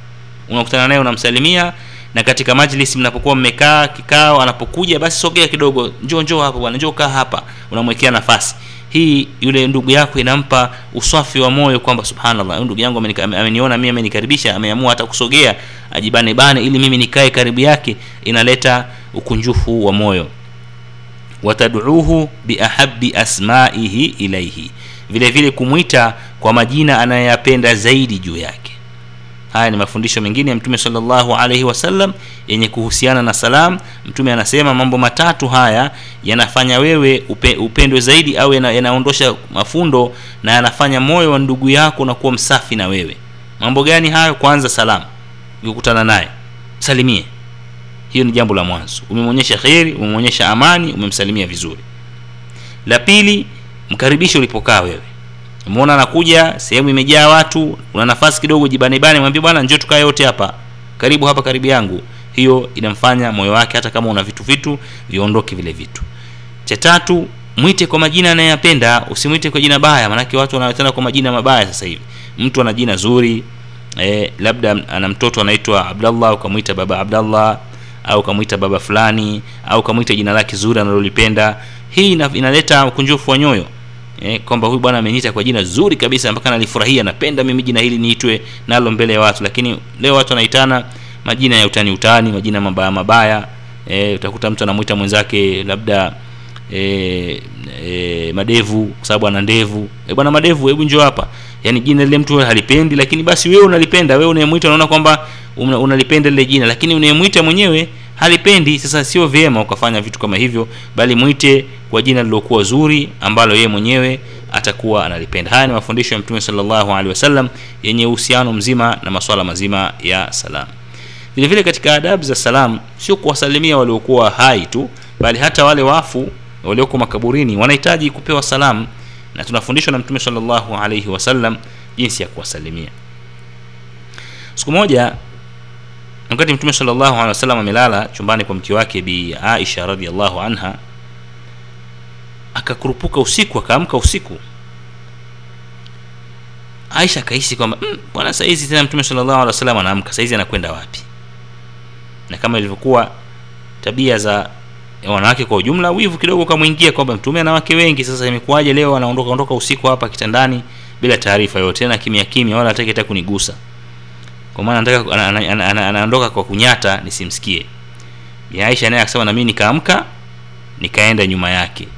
Unakutana naye unamsalimia na katika majlis mnapokuwa mmekaa kikao anapokuja basi sogea kidogo. Njoo njoo hapa bwana njoo kaa hapa. Unamwekea nafasi hii yule ndugu yako inampa uswafi wa moyo kwamba subhanallah ndugu yangu ameniona mimi amenikaribisha ameamua hata kusogea ajibane bane ili mimi nikae karibu yake inaleta ukunjufu wa moyo. Wataduuhu biahabi asmaihi ilaihi vile vile kumwita kwa majina anayoyapenda zaidi juu yake haya ni mafundisho mengine ya mtume salllahu alaihi wasallam yenye kuhusiana na salam. Mtume anasema mambo matatu haya yanafanya wewe upe, upendwe zaidi au yana, yanaondosha mafundo na yanafanya moyo wa ndugu yako na kuwa msafi na wewe. Mambo gani hayo? Kwanza salam. Ukikutana naye. Salimie. Hiyo ni jambo la mwanzo. Umemwonyesha kheri umemwonyesha amani umemsalimia vizuri. La pili mkaribishe ulipokaa wewe umeona anakuja sehemu imejaa watu una nafasi kidogo jibanebane mwambie bwana njoo tukae yote hapa. Karibu hapa karibu yangu. Hiyo inamfanya moyo wake hata kama una vitu vitu viondoke vile vitu. Cha tatu mwite kwa majina anayeyapenda usimwite kwa jina baya maanake watu wanawetana kwa majina mabaya sasa hivi. Mtu ana jina zuri eh, labda ana mtoto anaitwa abdallah ukamwita baba abdallah au ukamwita baba fulani au ukamwita jina lake zuri analolipenda. Hii inaleta ukunjufu wa nyoyo eh, kwamba huyu bwana ameniita kwa jina zuri kabisa mpaka nalifurahia napenda mimi jina hili niitwe nalo mbele ya watu. Lakini leo watu wanaitana majina ya utani utani majina mabaya mabaya. Eh, utakuta mtu anamwita mwenzake labda e, e, madevu kwa sababu ana ndevu. E, bwana madevu hebu njoo hapa. Yaani jina lile mtu halipendi lakini basi wewe unalipenda. Wewe unayemwita unaona kwamba unalipenda lile jina. Lakini unayemwita mwenyewe halipendi. Sasa sio vyema ukafanya vitu kama hivyo bali mwite kwa jina lilokuwa zuri ambalo yeye mwenyewe atakuwa analipenda. Haya ni mafundisho ya mtume salllahu alehi wasallam yenye uhusiano mzima na maswala mazima ya salam. Vile vile katika adabu za salam sio kuwasalimia waliokuwa hai tu bali hata wale wafu walioko makaburini wanahitaji kupewa salam. Na tunafundishwa na mtume salllahu alaihi wasallam jinsi ya kuwasalimia. Siku moja wakati mtume salllahu alehi wasallam amelala chumbani kwa mke wake bi aisha radiallahu anha akakurupuka usiku akaamka usiku. Aisha akahisi kwamba mm, bwana saizi tena mtume salllahu alehi wasallam anaamka? Saizi, anakwenda wapi? Na kama ilivyokuwa tabia za wanawake kwa ujumla wivu kidogo kamwingia kwamba mtume ana wengi sasa imekuwaje leo anaondoka ondoka usiku hapa kitandani bila taarifa yote tena kimya kimya wala hataki hata kunigusa kwa maana anataka anaondoka kwa kunyata nisimsikie. Aisha naye akasema na mimi nikaamka nikaenda nyuma yake.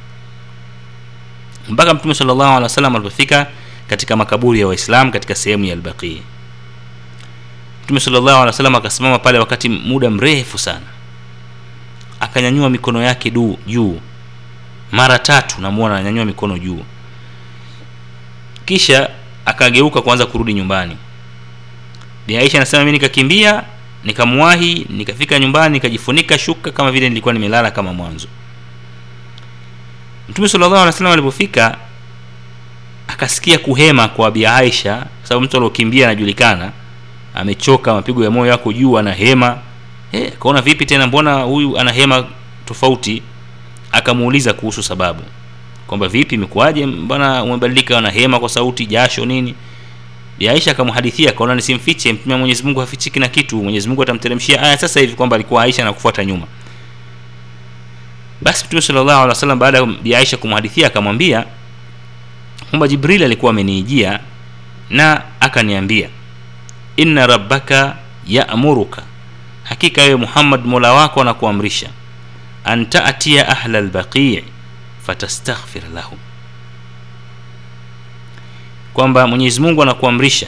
Mpaka mtume sallallahu alaihi wasallam alipofika katika makaburi ya waislamu katika sehemu ya albaqi. Mtume sallallahu alaihi wasallam akasimama pale wakati muda mrefu sana. Akanyanyua mikono yake du, juu. Mara tatu namuona ananyanyua mikono juu. Kisha akageuka kuanza kurudi nyumbani bi aisha anasema mi nikakimbia nikamwahi nikafika nyumbani nikajifunika shuka kama vile nilikuwa nimelala kama mwanzo. Mtume sallallahu alipofika akasikia kuhema kwa bi aisha sababu mtu aliokimbia anajulikana amechoka mapigo ya moyo yako juu anahema. eh, akaona vipi tena mbona huyu anahema tofauti? Akamuuliza kuhusu sababu kwamba vipi imekuwaje? Mbona umebadilika anahema kwa sauti jasho nini Bi Aisha akamhadithia akaona nisimfiche mtume wa Mwenyezi hafichiki na kitu Mwenyezi Mungu atamteremshia aya sasa hivi kwamba alikuwa Aisha na kufuata nyuma. Basi mtume sallallahu alaihi wasallam baada ya Aisha kumhadithia akamwambia kwamba Jibril alikuwa ameniijia na akaniambia inna rabbaka ya'muruka hakika wewe Muhammad Mola wako anakuamrisha an ahla al-baqi' fatastaghfir lahum kwamba Mwenyezi Mungu anakuamrisha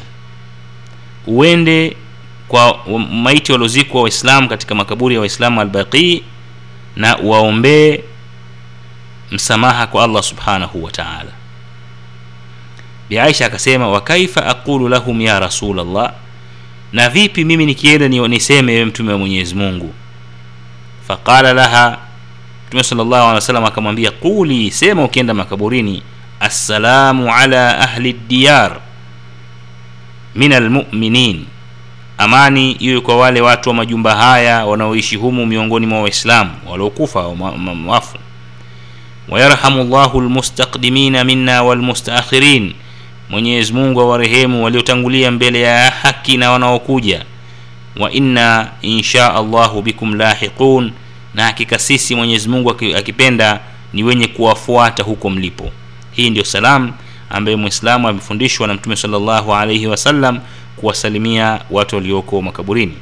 uende kwa maiti waliozikwa waislamu katika makaburi ya waislamu albaqi na waombee msamaha kwa allah subhanahu wa taala. Biaisha akasema wa aqulu lahum ya rasul allah na vipi mimi nikienda niseme ewe mtume wa mwenyezi mungu? Faqala laha mtume sal llahu alehi wa sallam akamwambia quli sema ukienda makaburini assalamu ala ahli diyar. Min almuminin amani iwe kwa wale watu wa majumba haya wanaoishi humu miongoni mwa waislamu waliokufa wafu. Wayarhamu llahu lmustaqdimina minna walmustaakhirin mwenyezi mungu awarehemu waliotangulia mbele ya haki na wanaokuja. Wa inna insha allahu bikum lahiqun. Na hakika sisi mwenyezi mungu akipenda ni wenye kuwafuata huko mlipo hii ndio salamu ambaye mwislamu amefundishwa na mtume salllahu alaihi wasallam kuwasalimia watu walioko makaburini.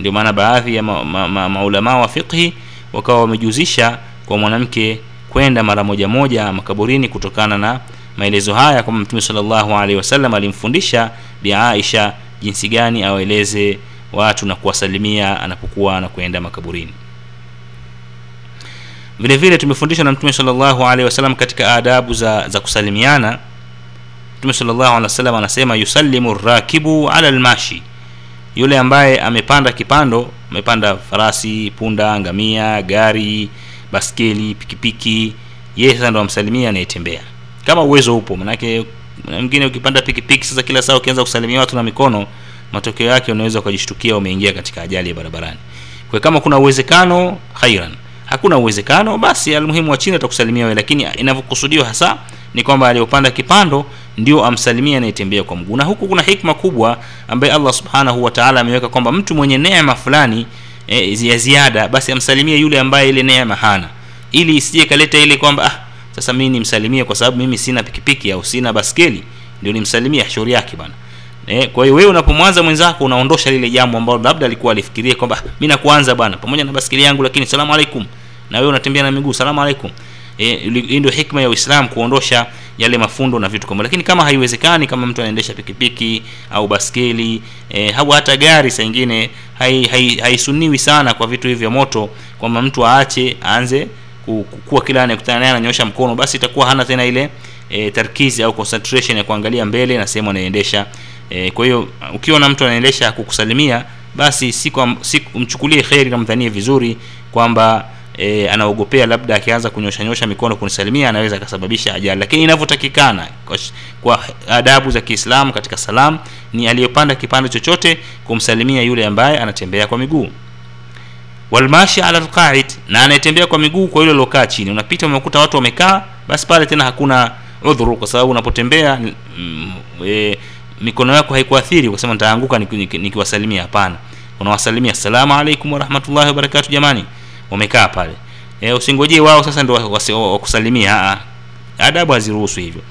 Ndio maana baadhi ya maulamaa ma, ma, ma wa fiqhi wakawa wamejuzisha kwa mwanamke kwenda mara moja moja makaburini kutokana na maelezo haya kwamba mtume salllahu alaihi wasallam alimfundisha bi aisha jinsi gani awaeleze watu na kuwasalimia anapokuwa anakwenda makaburini vile vile tumefundishwa na mtume salllahu alaihi wasallam katika adabu za, za kusalimiana. Mtume salllahu alehi wasallam anasema yusallimu rakibu ala lmashi yule ambaye amepanda kipando amepanda farasi punda ngamia gari baskeli pikipiki yeye sasa ndo amsalimia anayetembea. Kama uwezo upo manake mwingine ukipanda pikipiki sasa kila saa ukianza kusalimia watu na mikono matokeo yake unaweza ukajishtukia umeingia katika ajali ya barabarani. Kwa kama kuna uwezekano khairan hakuna uwezekano basi almuhimu wa chini atakusalimia wewe. Lakini inavyokusudiwa hasa ni kwamba aliyopanda kipando ndio amsalimia anayetembea kwa mguu. Na huku kuna hikma kubwa ambaye allah subhanahu wa taala ameweka kwamba mtu mwenye neema fulani e, ya ziada basi amsalimie yule ambaye ile neema hana. Ili isije kaleta ile kwamba ah, sasa mimi nimsalimie kwa sababu mimi sina pikipiki au sina baskeli. Ndio nimsalimie shauri yake bana e, kwa hiyo wewe unapomwanza mwenzako unaondosha lile jambo ambalo labda alikuwa alifikiria kwamba mimi nakuanza bwana pamoja na baskeli yangu lakini salamu alaikum na wewe unatembea na miguu salamu alaikum hii e, ndio hikma ya uislam kuondosha yale mafundo na vitu kama lakini kama haiwezekani kama mtu anaendesha pikipiki au baskeli e, au hata gari saa ingine haisuniwi hai, hai sana kwa vitu hivi vya moto kwamba mtu aache aanze kuwa kila anayekutana naye ananyosha mkono basi itakuwa hana tena ile e, tarkizi au concentration ya kuangalia mbele na sehemu anaendesha e, kwa hiyo ukiwa mtu anaendesha kukusalimia basi si, kwa, mchukulie kheri na mdhanie vizuri kwamba e, anaogopea labda akianza kunyoshanyosha mikono kunisalimia anaweza akasababisha ajali. Lakini inavyotakikana kwa, kwa adabu za kiislamu katika salam ni aliyopanda kipande chochote kumsalimia yule ambaye anatembea kwa miguu. Walmashi ala lqaid na anayetembea kwa miguu kwa yule aliokaa chini. Unapita umekuta watu wamekaa basi pale tena hakuna udhuru kwa sababu unapotembea mm, e, mikono yako haikuathiri ukasema nitaanguka nikiwasalimia. Hapana. Unawasalimia assalamu alaikum warahmatullahi wabarakatu jamani wamekaa pale. E, usingojee wao sasa ndo wakusalimia. Adabu haziruhusu hivyo.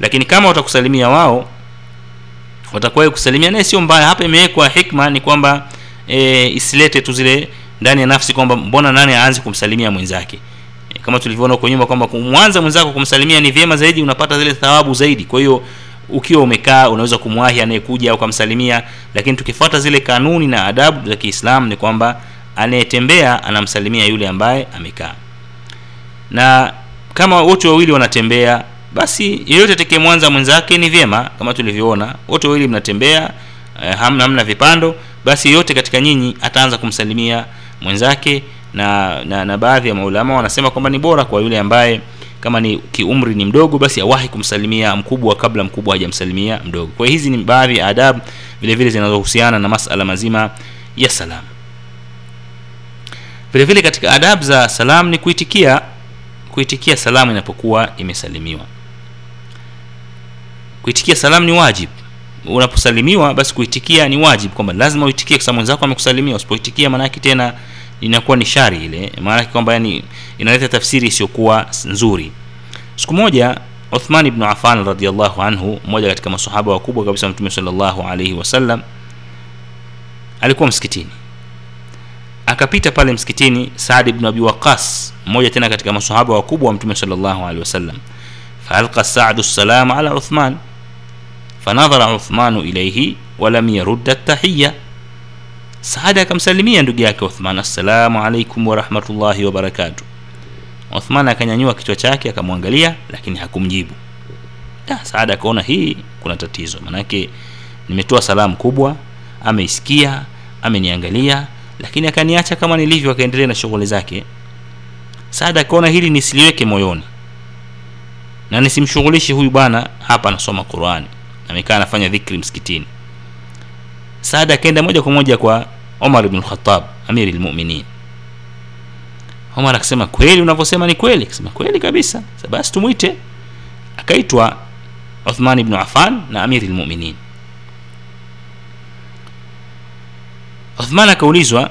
Lakini kama watakusalimia wao watakuwa kusalimia. Naye sio mbaya. Hapa imewekwa hikma ni kwamba e, isilete tu zile ndani ya nafsi kwamba mbona nani aanze kumsalimia mwenzake. E, kama tulivyoona huko nyuma kwamba kumwanza mwenzako kumsalimia ni vyema zaidi unapata zile thawabu zaidi. Kwa hiyo ukiwa umekaa unaweza kumwahi anayekuja au kumsalimia lakini tukifuata zile kanuni na adabu za kiislamu ni kwamba anayetembea anamsalimia yule ambaye amekaa. Na kama wote wawili wanatembea basi yeyote atakayemwanza mwenzake ni vyema kama tulivyoona. Wote wawili mnatembea eh, hamna hamna vipando basi yeyote katika nyinyi ataanza kumsalimia mwenzake na, na, na baadhi ya maulama wanasema kwamba ni bora kwa yule ambaye kama ni kiumri ni mdogo basi awahi kumsalimia mkubwa kabla mkubwa hajamsalimia mdogo. Kwa hizi ni baadhi ya adabu vile vile zinazohusiana na masala mazima ya salamu. Vile vile katika adabu za salam ni kuitikia kuitikia salamu inapokuwa imesalimiwa. Kuitikia salamu ni wajib. Unaposalimiwa basi kuitikia ni wajib kwamba lazima uitikie kwa sababu mwenzako amekusalimia. Usipoitikia maanake tena inakuwa ni shari ile maanake kwamba yani inaleta tafsiri isiyokuwa nzuri. Siku moja uthman ibnu afan radiallahu anhu mmoja katika masahaba wakubwa kabisa mtume salllahu alaihi wasallam alikuwa msikitini. Akapita pale msikitini saad ibnu abi waqas mmoja tena katika masahaba wakubwa wa mtume salllahu alehi wasallam faalqa Saadu salam ala uthman. Fanadhara uthmanu ilaihi walam yarudda tahiya saada akamsalimia ndugu yake uthman assalamu alaikum warahmatullahi wabarakatu uthman akanyanyua kichwa chake akamwangalia lakini hakumjibu. Da, saada akaona hii kuna tatizo manake nimetoa salamu kubwa ameisikia ameniangalia lakini akaniacha kama nilivyo akaendelea na shughuli zake. Saada akaona hili nisiliweke moyoni na nisimshughulishi huyu bwana hapa anasoma qurani amekaa anafanya dhikri msikitini saada akaenda moja kwa moja kwa omar bn lkhatab amiri lmuminin omar akasema kweli unavyosema ni kweli. Akasema kweli kabisa. Sasa basi tumwite. Akaitwa uthman bnu afan na amiri lmuminin uthman akaulizwa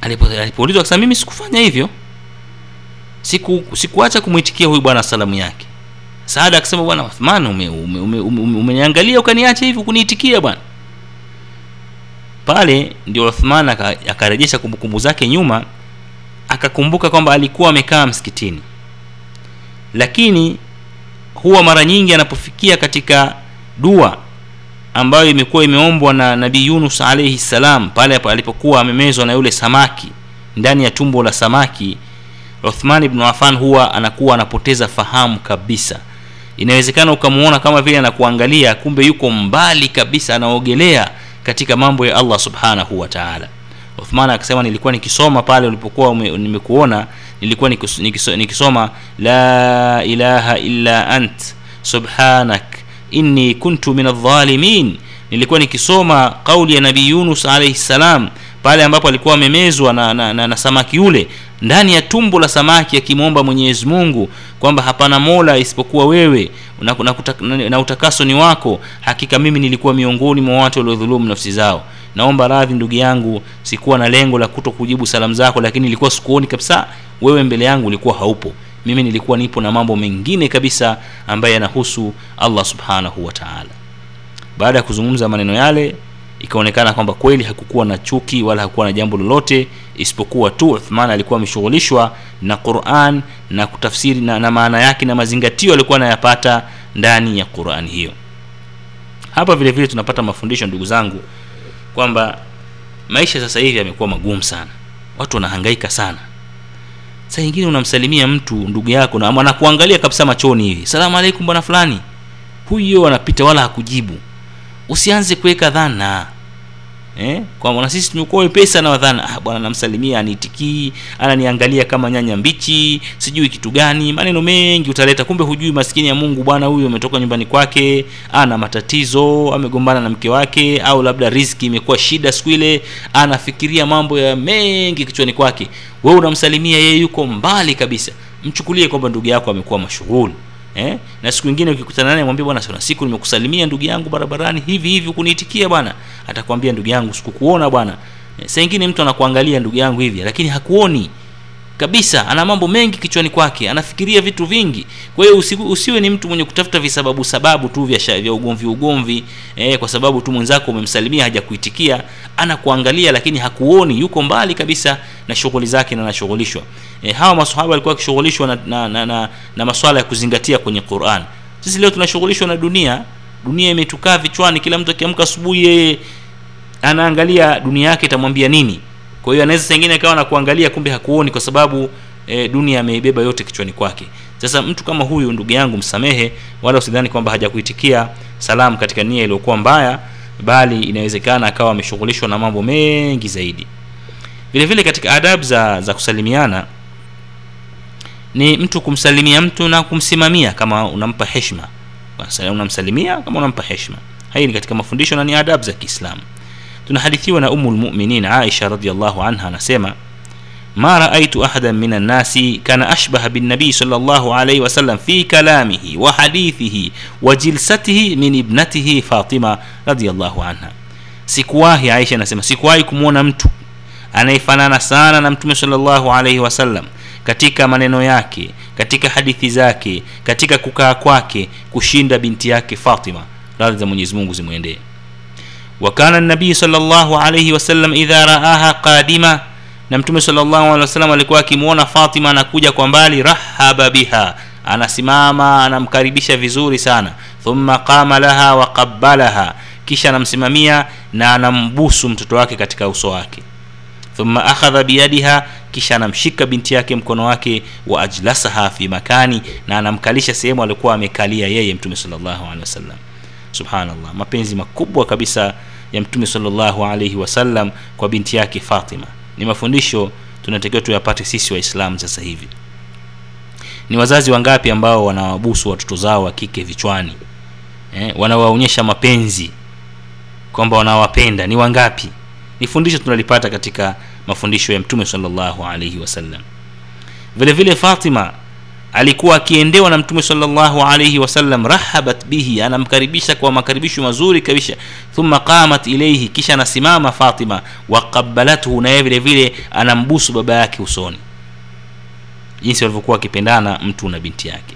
alipoulizwa akasema mimi sikufanya hivyo. Siku sikuacha kumwitikia huyu bwana salamu yake saada akasema bwana uthman umeniangalia ume, ume, ume, ume ukaniacha hivi kuniitikia bwana. Pale ndio uthman akarejesha kumbukumbu zake nyuma akakumbuka kwamba alikuwa amekaa msikitini. Lakini huwa mara nyingi anapofikia katika dua ambayo imekuwa imeombwa na nabii yunus alaihi salam pale alipokuwa amemezwa na yule samaki ndani ya tumbo la samaki uthman ibnu afan huwa anakuwa anapoteza fahamu kabisa inawezekana ukamuona kama vile anakuangalia kumbe yuko mbali kabisa anaogelea katika mambo ya allah subhanahu wa taala. Uthman akasema nilikuwa nikisoma pale ulipokuwa nimekuona nilikuwa nikisoma la ilaha illa ant subhanak inni kuntu min aldhalimin nilikuwa nikisoma kauli ya nabii yunus alaihi salam pale ambapo alikuwa amemezwa na, na, na, na samaki yule ndani ya tumbo la samaki akimwomba mwenyezi mungu kwamba hapana mola isipokuwa wewe na, na, na, utakaso ni wako hakika mimi nilikuwa miongoni mwa watu waliodhulumu nafsi zao. Naomba radhi ndugu yangu sikuwa na lengo la kuto kujibu salamu zako lakini nilikuwa sikuoni kabisa wewe mbele yangu ulikuwa haupo. Mimi nilikuwa nipo na mambo mengine kabisa ambaye yanahusu allah subhanahu wataala baada ya kuzungumza maneno yale ikaonekana kwamba kweli hakukuwa na chuki wala hakukuwa na jambo lolote isipokuwa tu uthman alikuwa ameshughulishwa na quran na kutafsiri na, na maana yake na mazingatio alikuwa anayapata ndani ya quran hiyo. Hapa vile vile tunapata mafundisho ndugu zangu kwamba maisha sasa hivi yamekuwa magumu sana. Watu wanahangaika sana. Saa nyingine unamsalimia mtu ndugu yako na anakuangalia kabisa machoni hivi. Salamu alaikum bwana fulani. Huyo anapita wala hakujibu usianze kuweka dhana. Eh? kwamba sisi tumekuwa wepesi sana wadhana ah, bwana namsalimia aniitikii ananiangalia kama nyanya mbichi sijui kitu gani maneno mengi utaleta. Kumbe hujui maskini ya mungu bwana huyu ametoka nyumbani kwake ana matatizo amegombana na mke wake au labda riski imekuwa shida siku ile anafikiria mambo ya mengi kichwani kwake. Wewe unamsalimia yeye yuko mbali kabisa. Mchukulie kwamba ndugu yako amekuwa mashughuli eh? na siku ingine ukikutana naye mwambie bwana kuna siku nimekusalimia ndugu yangu barabarani hivi hivi kuniitikia bwana. Atakwambia ndugu yangu sikukuona bwana. Eh, saa ingine mtu anakuangalia ndugu yangu hivi lakini hakuoni kabisa ana mambo mengi kichwani kwake anafikiria vitu vingi. Kwa hiyo usi, usiwe ni mtu mwenye kutafuta visababu sababu tu vya, vya ugomvi ugomvi eh, kwa sababu tu mwenzako umemsalimia hajakuitikia anakuangalia lakini hakuoni yuko mbali kabisa na shughuli zake na anashughulishwa. Eh, hawa masahaba walikuwa wakishughulishwa na, na, na, na, na maswala ya kuzingatia kwenye quran. Sisi leo tunashughulishwa na dunia. Dunia imetukaa vichwani kila mtu akiamka asubuhi yeye anaangalia dunia yake itamwambia nini kwa hiyo anaweza sengine akawa na kuangalia kumbe hakuoni kwa sababu e, dunia ameibeba yote kichwani kwake. Sasa mtu kama huyu ndugu yangu msamehe wala usidhani kwamba hajakuitikia salamu katika nia iliyokuwa mbaya bali inawezekana akawa ameshughulishwa na mambo mengi zaidi. Vile vile katika adabu za za kusalimiana ni mtu kumsalimia mtu na kumsimamia kama unampa heshima. Basi, unamsalimia kama unampa heshima. Hii ni katika mafundisho na ni adabu za kiislamu tunahadithiwa na umu lmuminin aisha radiallahu anha anasema ma raaitu ahadan min annasi kana ashbaha binnabii sal alaihi wasallam fi kalamihi wa hadithihi wa jilsatihi min ibnatihi fatima radiallahu anha. Sikuwahi aisha anasema sikuwahi kumwona mtu anayefanana sana na mtume salllahu alaihi wasallam katika maneno yake katika hadithi zake katika kukaa kwake kushinda binti yake fatima. Radhi za mwenyezi zimwendee. وكان النبي صلى الله عليه وسلم إذا رآها قادمة na mtume sallallahu alaihi wasallam alikuwa akimwona Fatima anakuja kwa mbali rahaba biha anasimama anamkaribisha vizuri sana thumma qama laha wa qabbalaha kisha anamsimamia na anambusu mtoto wake katika uso wake thumma akhadha biyadiha kisha anamshika binti yake mkono wake wa ajlasaha fi makani na anamkalisha sehemu aliokuwa amekalia yeye mtume sallallahu alaihi wasallam subhanallah mapenzi makubwa kabisa ya mtume sallallahu alaihi wasallam kwa binti yake fatima. Ni mafundisho tunatakiwa tuyapate sisi waislamu sasa hivi. Ni wazazi wangapi ambao wanawabusu watoto zao wa kike vichwani? Eh, wanawaonyesha mapenzi kwamba wanawapenda. Ni wangapi? Ni fundisho tunalipata katika mafundisho ya mtume sallallahu alaihi wasallam vile vile fatima alikuwa akiendewa na mtume sallallahu alaihi wasallam rahabat bihi anamkaribisha kwa makaribisho mazuri kabisa. Thumma qamat ilaihi kisha anasimama fatima waqabalathu na yeye vile vile anambusu baba yake usoni. Jinsi walivyokuwa wakipendana mtu na binti yake.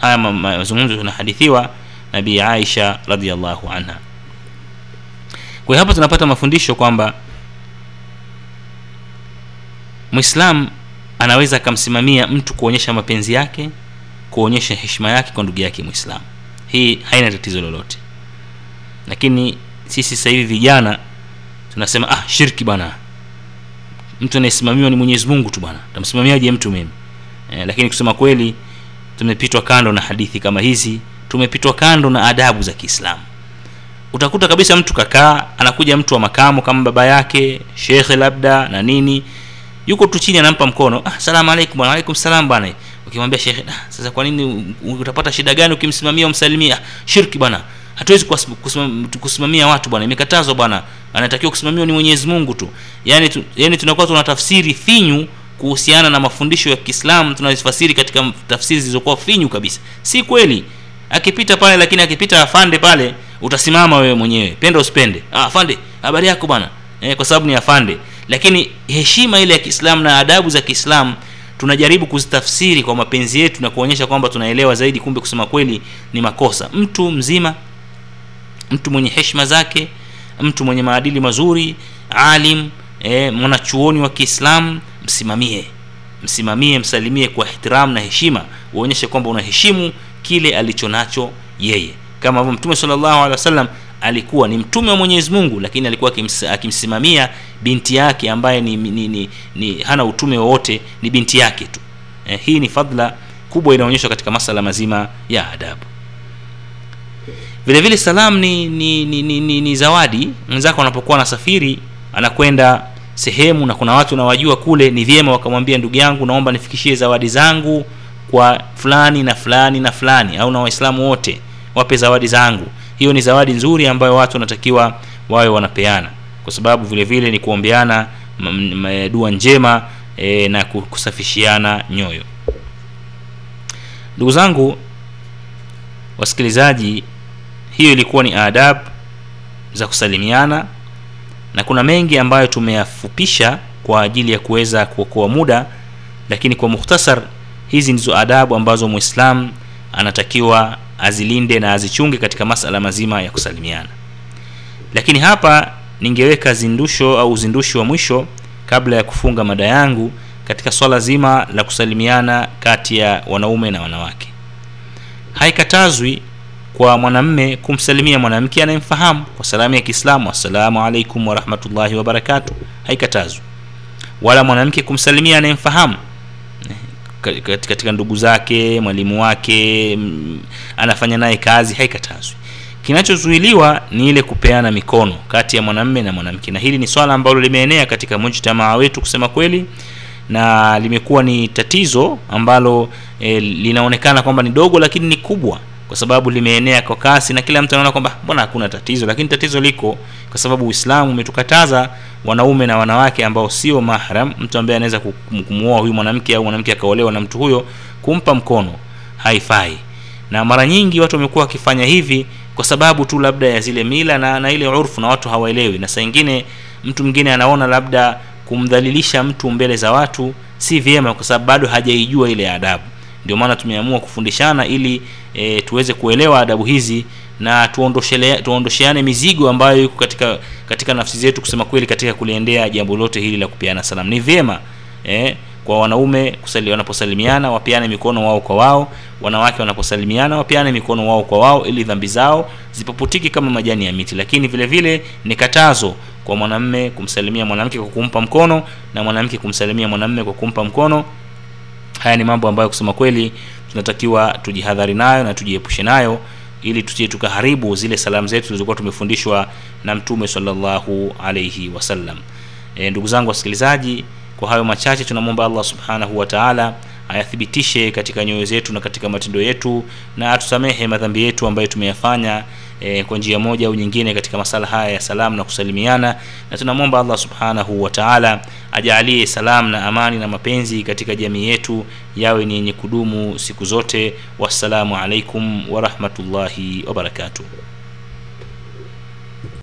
Haya mazungumzo tunahadithiwa nabii aisha radiallahu anha. Kwa hapa tunapata mafundisho kwamba mwislam anaweza akamsimamia mtu kuonyesha mapenzi yake kuonyesha heshima yake kwa ndugu yake mwislam hii haina tatizo lolote. Lakini sisi hivi vijana tunasema ah shirki bwana. Mtu anayesimamiwa ni mwenyezi mungu tu bwana. Tamsimamiaje mtu mimi? E, lakini kusema kweli tumepitwa kando na hadithi kama hizi tumepitwa kando na adabu za kiislamu. Utakuta kabisa mtu kakaa anakuja mtu wa makamo kama baba yake shekhe labda na nini yuko tu chini anampa mkono. Ah, salamu alaikum bwana alaikum salam bwana. Ukimwambia shekhe ah, sasa kwa nini utapata shida gani ukimsimamia umsalimia ah, shirki bwana. Hatuwezi kusimamia watu bwana. Imekatazwa bwana. Anatakiwa kusimamiwa ni mwenyezi mungu tu. Yani, tu, yani tunakuwa tuna tafsiri finyu kuhusiana na mafundisho ya kiislamu tunazifasiri katika tafsiri zilizokuwa finyu kabisa. Si kweli. Akipita pale lakini akipita afande pale utasimama wewe mwenyewe. Penda usipende. Ah, afande habari yako bwana? Eh, kwa sababu ni afande lakini heshima ile ya kiislamu na adabu za kiislamu tunajaribu kuzitafsiri kwa mapenzi yetu na kuonyesha kwamba tunaelewa zaidi kumbe kusema kweli ni makosa. Mtu mzima mtu mwenye heshima zake mtu mwenye maadili mazuri alim e, mwanachuoni wa kiislamu msimamie. Msimamie msalimie kwa ihtiram na heshima uonyeshe kwamba unaheshimu kile alicho nacho yeye. Kama mtume sallallahu alaihi wasallam alikuwa ni mtume wa mwenyezi mungu lakini alikuwa akims, akimsimamia binti yake ambaye ni, ni, ni, ni hana utume wowote ni binti yake tu. Eh, hii ni fadla kubwa inaonyeshwa katika masala mazima ya adabu. Vile vile salam ni ni, ni, ni, ni, ni zawadi. Mwenzako anapokuwa anasafiri anakwenda sehemu na kuna watu nawajua kule ni vyema wakamwambia ndugu yangu naomba nifikishie zawadi zangu kwa fulani na fulani na fulani. Au na waislamu wote wape zawadi zangu hiyo ni zawadi nzuri ambayo watu wanatakiwa wawe wanapeana. Kwa sababu vile vile ni kuombeana dua njema e, na kusafishiana nyoyo. Ndugu zangu wasikilizaji hiyo ilikuwa ni adab za kusalimiana na kuna mengi ambayo tumeyafupisha kwa ajili ya kuweza kuokoa muda lakini kwa mukhtasar hizi ndizo adabu ambazo mwislam anatakiwa azilinde na azichunge katika masala mazima ya kusalimiana. Lakini hapa ningeweka zindusho au uzindushi wa mwisho kabla ya kufunga mada yangu katika swala zima la kusalimiana kati ya wanaume na wanawake. Haikatazwi kwa mwanamme kumsalimia mwanamke anayemfahamu. Kwa salamu ya kiislamu assalamu alaikum warahmatullahi wabarakatu haikatazwi. Wala mwanamke kumsalimia anayemfahamu katika ndugu zake mwalimu wake anafanya naye kazi haikatazwi. Kinachozuiliwa ni ile kupeana mikono kati ya mwanamme na mwanamke. Na hili ni swala ambalo limeenea katika mujtamaa wetu kusema kweli na limekuwa ni tatizo ambalo e, linaonekana kwamba ni dogo lakini ni kubwa kwa sababu limeenea kwa kasi na kila mtu anaona kwamba mbona hakuna tatizo? Lakini tatizo liko kwa sababu uislamu umetukataza wanaume na wanawake ambao sio mahram mtu ambaye anaweza kumuoa huyu mwanamke au mwanamke akaolewa na mtu huyo kumpa mkono haifai. Na mara nyingi watu wamekuwa wakifanya hivi kwa sababu tu labda ya zile mila na, na ile urfu na watu hawaelewi. Na saa ingine mtu mwingine anaona labda kumdhalilisha mtu mbele za watu si vyema kwa sababu bado hajaijua ile adabu ndio maana tumeamua kufundishana ili e, tuweze kuelewa adabu hizi na tuondosheane mizigo ambayo iko katika katika nafsi zetu kusema kweli katika kuliendea jambo lote hili la kupeana salamu. Ni vyema eh, kwa wanaume kusali, wanaposalimiana wapeane mikono wao kwa wao. Wanawake wanaposalimiana wapeane mikono wao kwa wao ili dhambi zao zipoputiki kama majani ya miti. Lakini vile vile ni katazo kwa mwanamme kumsalimia mwanamke kwa kumpa mkono na mwanamke kumsalimia mwanamme kwa kumpa mkono haya ni mambo ambayo kusema kweli tunatakiwa tujihadhari nayo na tujiepushe nayo ili tusije tukaharibu zile salamu zetu zilizokuwa tumefundishwa na mtume sallallahu alaihi wasallam. E, ndugu zangu wasikilizaji kwa hayo machache tunamwomba allah subhanahu wa taala ayathibitishe katika nyoyo zetu na katika matendo yetu na atusamehe madhambi yetu ambayo tumeyafanya e, kwa njia moja au nyingine katika masala haya ya salamu na kusalimiana. Na tunamwomba allah subhanahu wa taala ajaalie salam na amani na mapenzi katika jamii yetu yawe ni yenye kudumu siku zote. Wassalamu alaikum warahmatullahi wabarakatuh